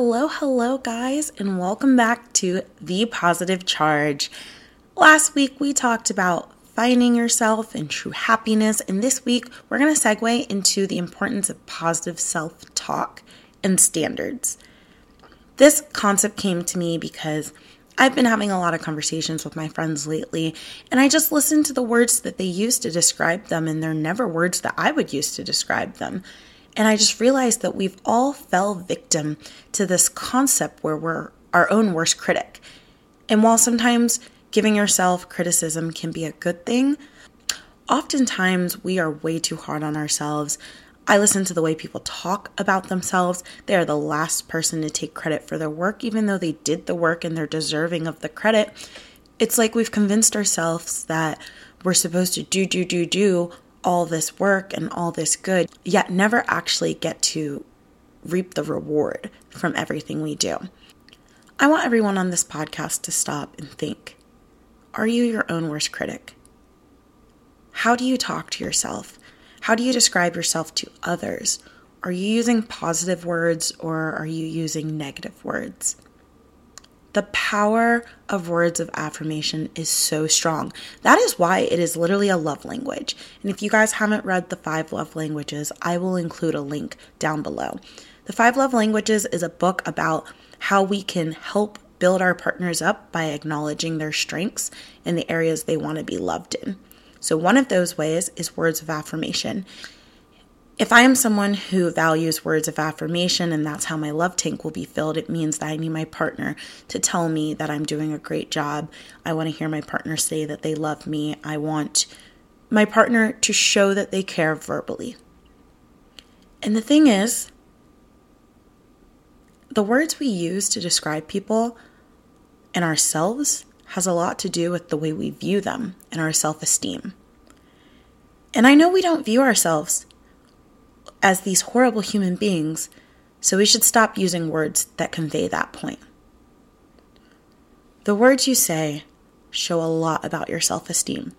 hello, hello, guys, and welcome back to The Positive Charge. Last week we talked about finding yourself and true happiness, and this week we're going to segue into the importance of positive self talk and standards. This concept came to me because I've been having a lot of conversations with my friends lately, and I just listened to the words that they use to describe them, and they're never words that I would use to describe them. And I just realized that we've all fell victim to this concept where we're our own worst critic. And while sometimes giving yourself criticism can be a good thing, oftentimes we are way too hard on ourselves. I listen to the way people talk about themselves. They are the last person to take credit for their work, even though they did the work and they're deserving of the credit. It's like we've convinced ourselves that we're supposed to do, do, do, do all this work and all this good, yet never actually get to reap the reward from everything we do. I want everyone on this podcast to stop and think Are you your own worst critic? How do you talk to yourself? How do you describe yourself to others? Are you using positive words or are you using negative words? The power of words of affirmation is so strong. That is why it is literally a love language. And if you guys haven't read The Five Love Languages, I will include a link down below. The Five Love Languages is a book about how we can help build our partners up by acknowledging their strengths in the areas they want to be loved in. So, one of those ways is words of affirmation. If I am someone who values words of affirmation and that's how my love tank will be filled, it means that I need my partner to tell me that I'm doing a great job. I want to hear my partner say that they love me. I want my partner to show that they care verbally. And the thing is, the words we use to describe people and ourselves has a lot to do with the way we view them and our self esteem. And I know we don't view ourselves as these horrible human beings, so we should stop using words that convey that point. The words you say show a lot about your self esteem.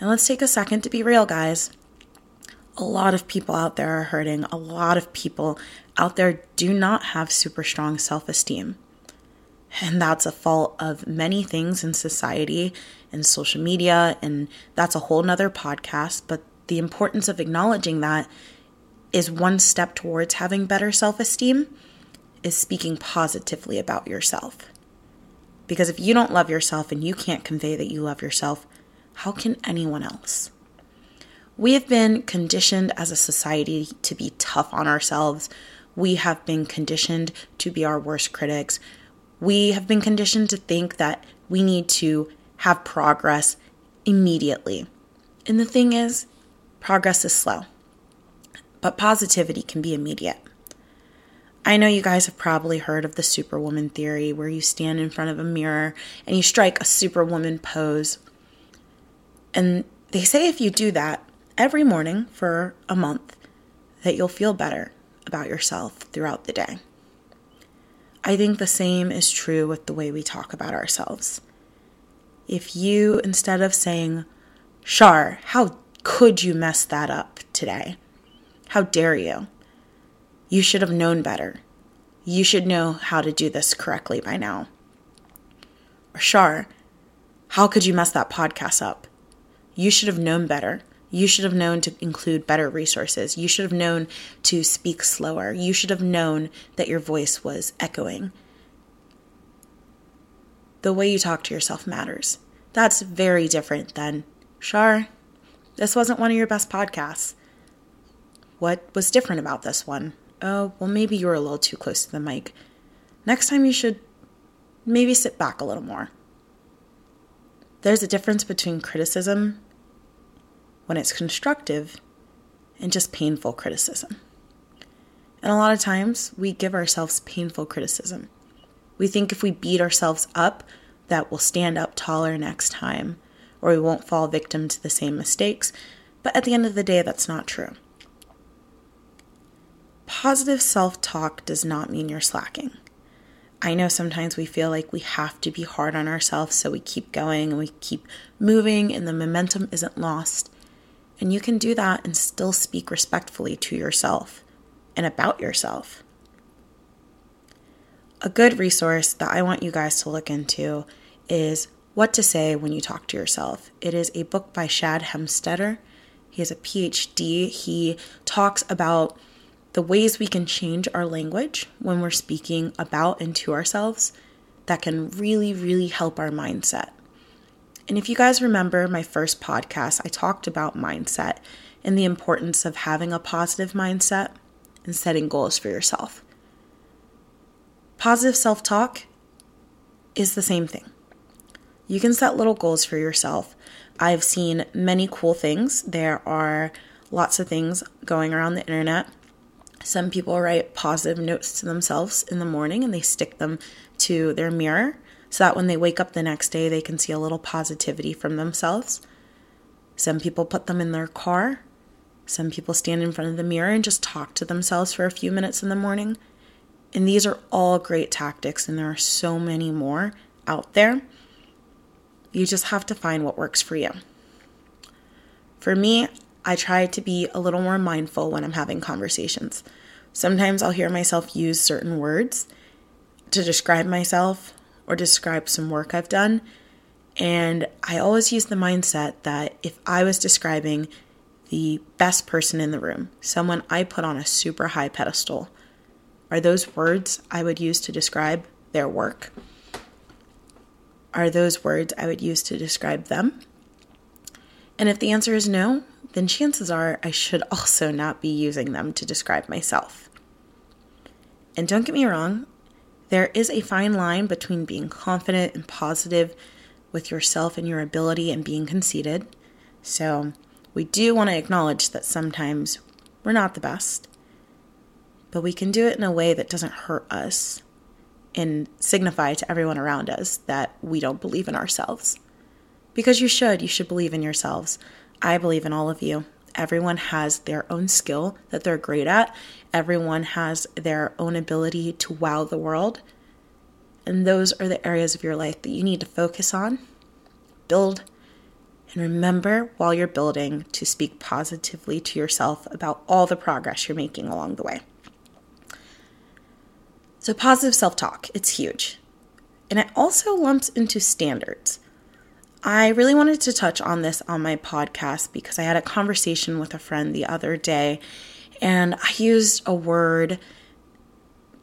And let's take a second to be real, guys. A lot of people out there are hurting. A lot of people out there do not have super strong self esteem. And that's a fault of many things in society and social media. And that's a whole nother podcast. But the importance of acknowledging that is one step towards having better self esteem is speaking positively about yourself. Because if you don't love yourself and you can't convey that you love yourself, how can anyone else? We have been conditioned as a society to be tough on ourselves. We have been conditioned to be our worst critics. We have been conditioned to think that we need to have progress immediately. And the thing is, progress is slow but positivity can be immediate. I know you guys have probably heard of the superwoman theory where you stand in front of a mirror and you strike a superwoman pose. And they say if you do that every morning for a month, that you'll feel better about yourself throughout the day. I think the same is true with the way we talk about ourselves. If you, instead of saying, Shar, how could you mess that up today? How dare you? You should have known better. You should know how to do this correctly by now. Or Shar, how could you mess that podcast up? You should have known better. You should have known to include better resources. You should have known to speak slower. You should have known that your voice was echoing. The way you talk to yourself matters. That's very different than, Shar, this wasn't one of your best podcasts. What was different about this one? Oh, well, maybe you were a little too close to the mic. Next time you should maybe sit back a little more. There's a difference between criticism when it's constructive and just painful criticism. And a lot of times we give ourselves painful criticism. We think if we beat ourselves up, that we'll stand up taller next time or we won't fall victim to the same mistakes. But at the end of the day, that's not true. Positive self talk does not mean you're slacking. I know sometimes we feel like we have to be hard on ourselves, so we keep going and we keep moving, and the momentum isn't lost. And you can do that and still speak respectfully to yourself and about yourself. A good resource that I want you guys to look into is What to Say When You Talk to Yourself. It is a book by Shad Helmstetter. He has a PhD. He talks about the ways we can change our language when we're speaking about and to ourselves that can really, really help our mindset. And if you guys remember my first podcast, I talked about mindset and the importance of having a positive mindset and setting goals for yourself. Positive self talk is the same thing. You can set little goals for yourself. I've seen many cool things. There are lots of things going around the internet. Some people write positive notes to themselves in the morning and they stick them to their mirror so that when they wake up the next day, they can see a little positivity from themselves. Some people put them in their car. Some people stand in front of the mirror and just talk to themselves for a few minutes in the morning. And these are all great tactics, and there are so many more out there. You just have to find what works for you. For me, I try to be a little more mindful when I'm having conversations. Sometimes I'll hear myself use certain words to describe myself or describe some work I've done. And I always use the mindset that if I was describing the best person in the room, someone I put on a super high pedestal, are those words I would use to describe their work? Are those words I would use to describe them? And if the answer is no, then chances are I should also not be using them to describe myself. And don't get me wrong, there is a fine line between being confident and positive with yourself and your ability and being conceited. So, we do want to acknowledge that sometimes we're not the best, but we can do it in a way that doesn't hurt us and signify to everyone around us that we don't believe in ourselves. Because you should, you should believe in yourselves. I believe in all of you. Everyone has their own skill that they're great at, everyone has their own ability to wow the world. And those are the areas of your life that you need to focus on, build, and remember while you're building to speak positively to yourself about all the progress you're making along the way. So, positive self talk, it's huge. And it also lumps into standards. I really wanted to touch on this on my podcast because I had a conversation with a friend the other day and I used a word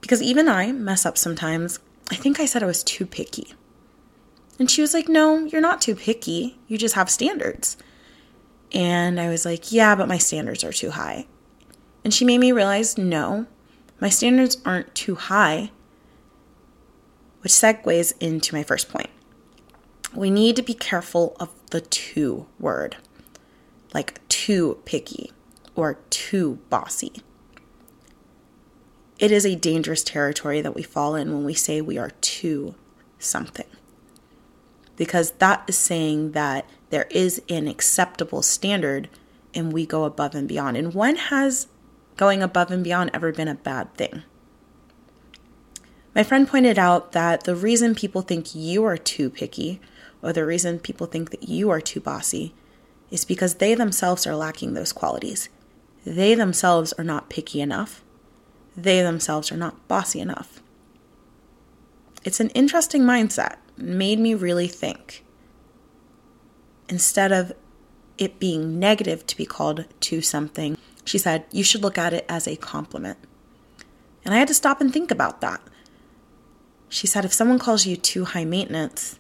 because even I mess up sometimes. I think I said I was too picky. And she was like, No, you're not too picky. You just have standards. And I was like, Yeah, but my standards are too high. And she made me realize, No, my standards aren't too high. Which segues into my first point we need to be careful of the too word, like too picky or too bossy. It is a dangerous territory that we fall in when we say we are too something. Because that is saying that there is an acceptable standard and we go above and beyond. And when has going above and beyond ever been a bad thing? My friend pointed out that the reason people think you are too picky or the reason people think that you are too bossy is because they themselves are lacking those qualities. They themselves are not picky enough. They themselves are not bossy enough. It's an interesting mindset. Made me really think. Instead of it being negative to be called too something, she said, you should look at it as a compliment. And I had to stop and think about that. She said, if someone calls you too high maintenance,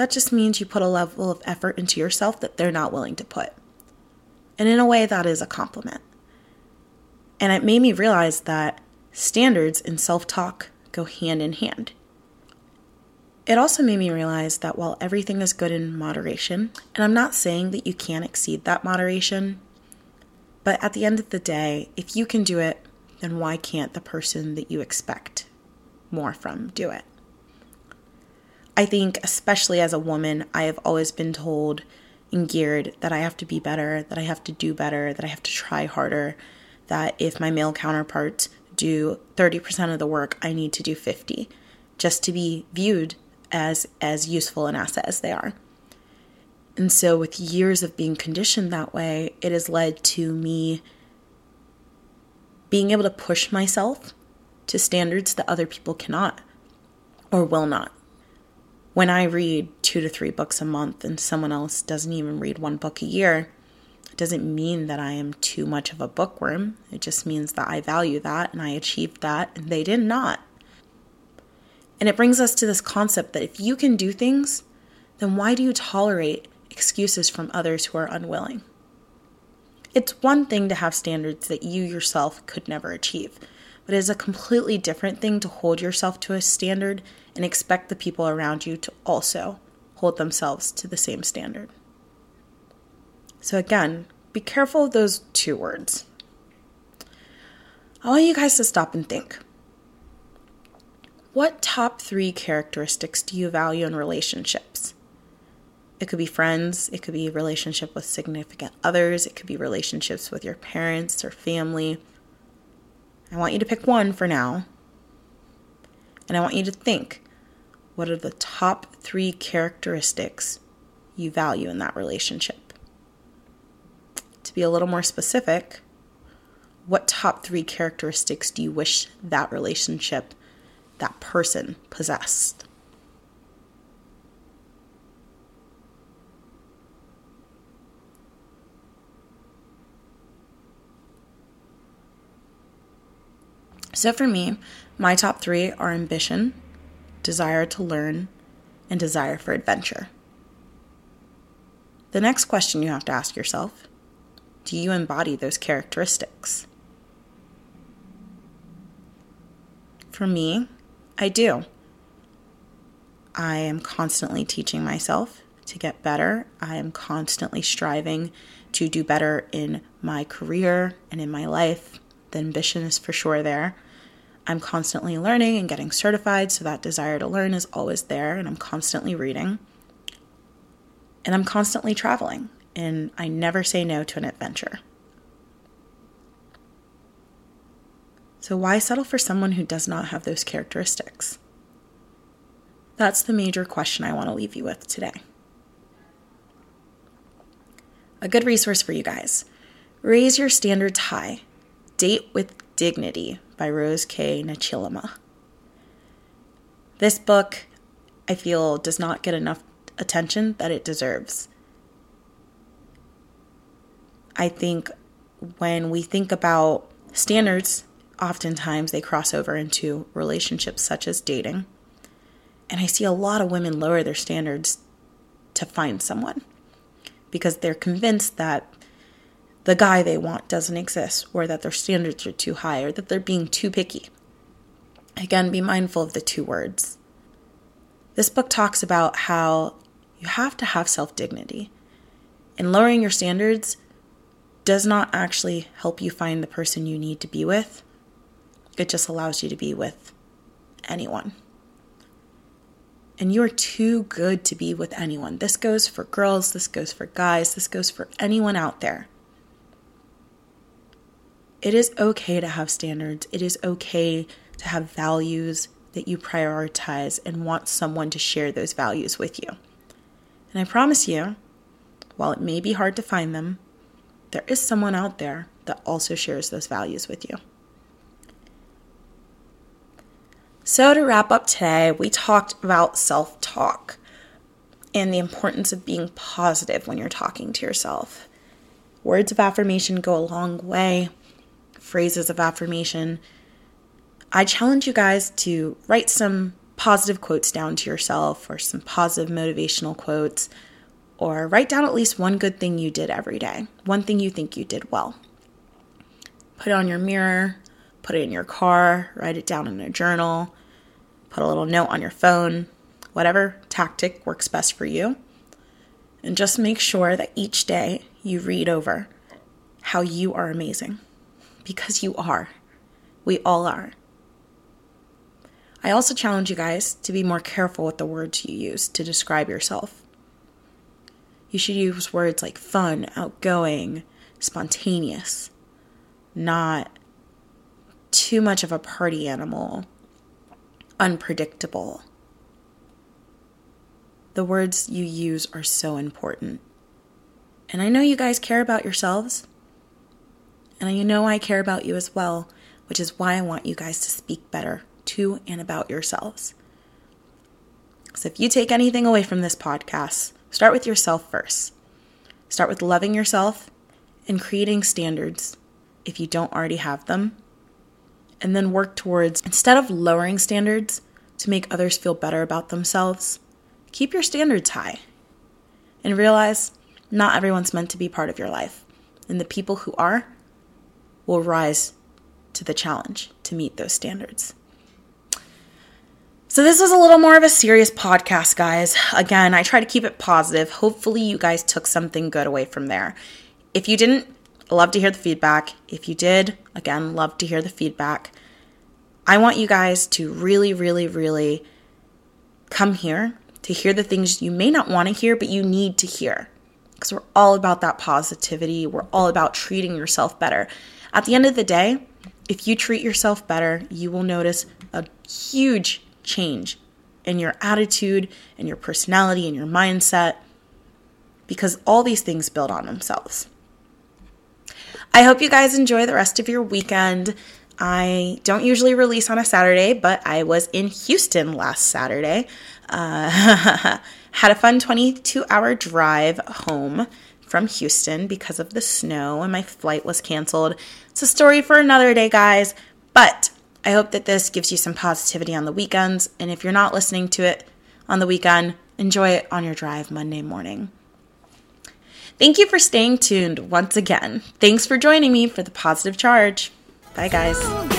that just means you put a level of effort into yourself that they're not willing to put. And in a way, that is a compliment. And it made me realize that standards and self talk go hand in hand. It also made me realize that while everything is good in moderation, and I'm not saying that you can't exceed that moderation, but at the end of the day, if you can do it, then why can't the person that you expect more from do it? I think, especially as a woman, I have always been told and geared that I have to be better, that I have to do better, that I have to try harder, that if my male counterparts do 30% of the work, I need to do 50 just to be viewed as as useful an asset as they are. And so with years of being conditioned that way, it has led to me being able to push myself to standards that other people cannot or will not. When I read two to three books a month and someone else doesn't even read one book a year, it doesn't mean that I am too much of a bookworm. It just means that I value that and I achieved that and they did not. And it brings us to this concept that if you can do things, then why do you tolerate excuses from others who are unwilling? It's one thing to have standards that you yourself could never achieve, but it is a completely different thing to hold yourself to a standard and expect the people around you to also hold themselves to the same standard. So, again, be careful of those too words. I want you guys to stop and think. What top three characteristics do you value in relationships? It could be friends, it could be relationship with significant others, it could be relationships with your parents or family. I want you to pick one for now and I want you to think what are the top three characteristics you value in that relationship? To be a little more specific, what top three characteristics do you wish that relationship, that person possessed? So for me, my top three are ambition, desire to learn, and desire for adventure. The next question you have to ask yourself do you embody those characteristics? For me, I do. I am constantly teaching myself to get better. I am constantly striving to do better in my career and in my life. The ambition is for sure there. I'm constantly learning and getting certified, so that desire to learn is always there, and I'm constantly reading. And I'm constantly traveling, and I never say no to an adventure. So, why settle for someone who does not have those characteristics? That's the major question I want to leave you with today. A good resource for you guys Raise Your Standards High, Date with Dignity by Rose K. Nachilima. This book, I feel, does not get enough attention that it deserves. I think when we think about standards, oftentimes they cross over into relationships such as dating. And I see a lot of women lower their standards to find someone because they're convinced that the guy they want doesn't exist, or that their standards are too high, or that they're being too picky. Again, be mindful of the too words. This book talks about how you have to have self dignity, and lowering your standards does not actually help you find the person you need to be with. It just allows you to be with anyone. And you are too good to be with anyone. This goes for girls, this goes for guys, this goes for anyone out there. It is okay to have standards. It is okay to have values that you prioritize and want someone to share those values with you. And I promise you, while it may be hard to find them, there is someone out there that also shares those values with you. So, to wrap up today, we talked about self talk and the importance of being positive when you're talking to yourself. Words of affirmation go a long way phrases of affirmation, I challenge you guys to write some positive quotes down to yourself or some positive motivational quotes, or write down at least one good thing you did every day, one thing you think you did well. Put it on your mirror, put it in your car, write it down in a journal, put a little note on your phone, whatever tactic works best for you. And just make sure that each day you read over how you are amazing because you are. We all are. I also challenge you guys to be more careful with the words you use to describe yourself. You should use words like fun, outgoing, spontaneous, not too much of a party animal, unpredictable. The words you use are so important. And I know you guys care about yourselves, and you know I care about you as well, which is why I want you guys to speak better to and about yourselves. So if you take anything away from this podcast, start with yourself first. Start with loving yourself and creating standards if you don't already have them. And then work towards, instead of lowering standards to make others feel better about themselves, keep your standards high. And realize not everyone's meant to be part of your life. And the people who are will rise to the challenge to meet those standards. So, this was a little more of a serious podcast, guys. Again, I try to keep it positive. Hopefully, you guys took something good away from there. If you didn't, love to hear the feedback. If you did, again, love to hear the feedback. I want you guys to really, really, really come here to hear the things you may not want to hear, but you need to hear. Because we're all about that positivity. We're all about treating yourself better. At the end of the day, if you treat yourself better, you will notice a huge change in your attitude and your personality and your mindset because all these things build on themselves. I hope you guys enjoy the rest of your weekend. I don't usually release on a Saturday, but I was in Houston last Saturday. Uh, had a fun 22 hour drive home from Houston because of the snow, and my flight was canceled. It's a story for another day, guys. But I hope that this gives you some positivity on the weekends. And if you're not listening to it on the weekend, enjoy it on your drive Monday morning. Thank you for staying tuned once again. Thanks for joining me for the positive charge. Bye, guys.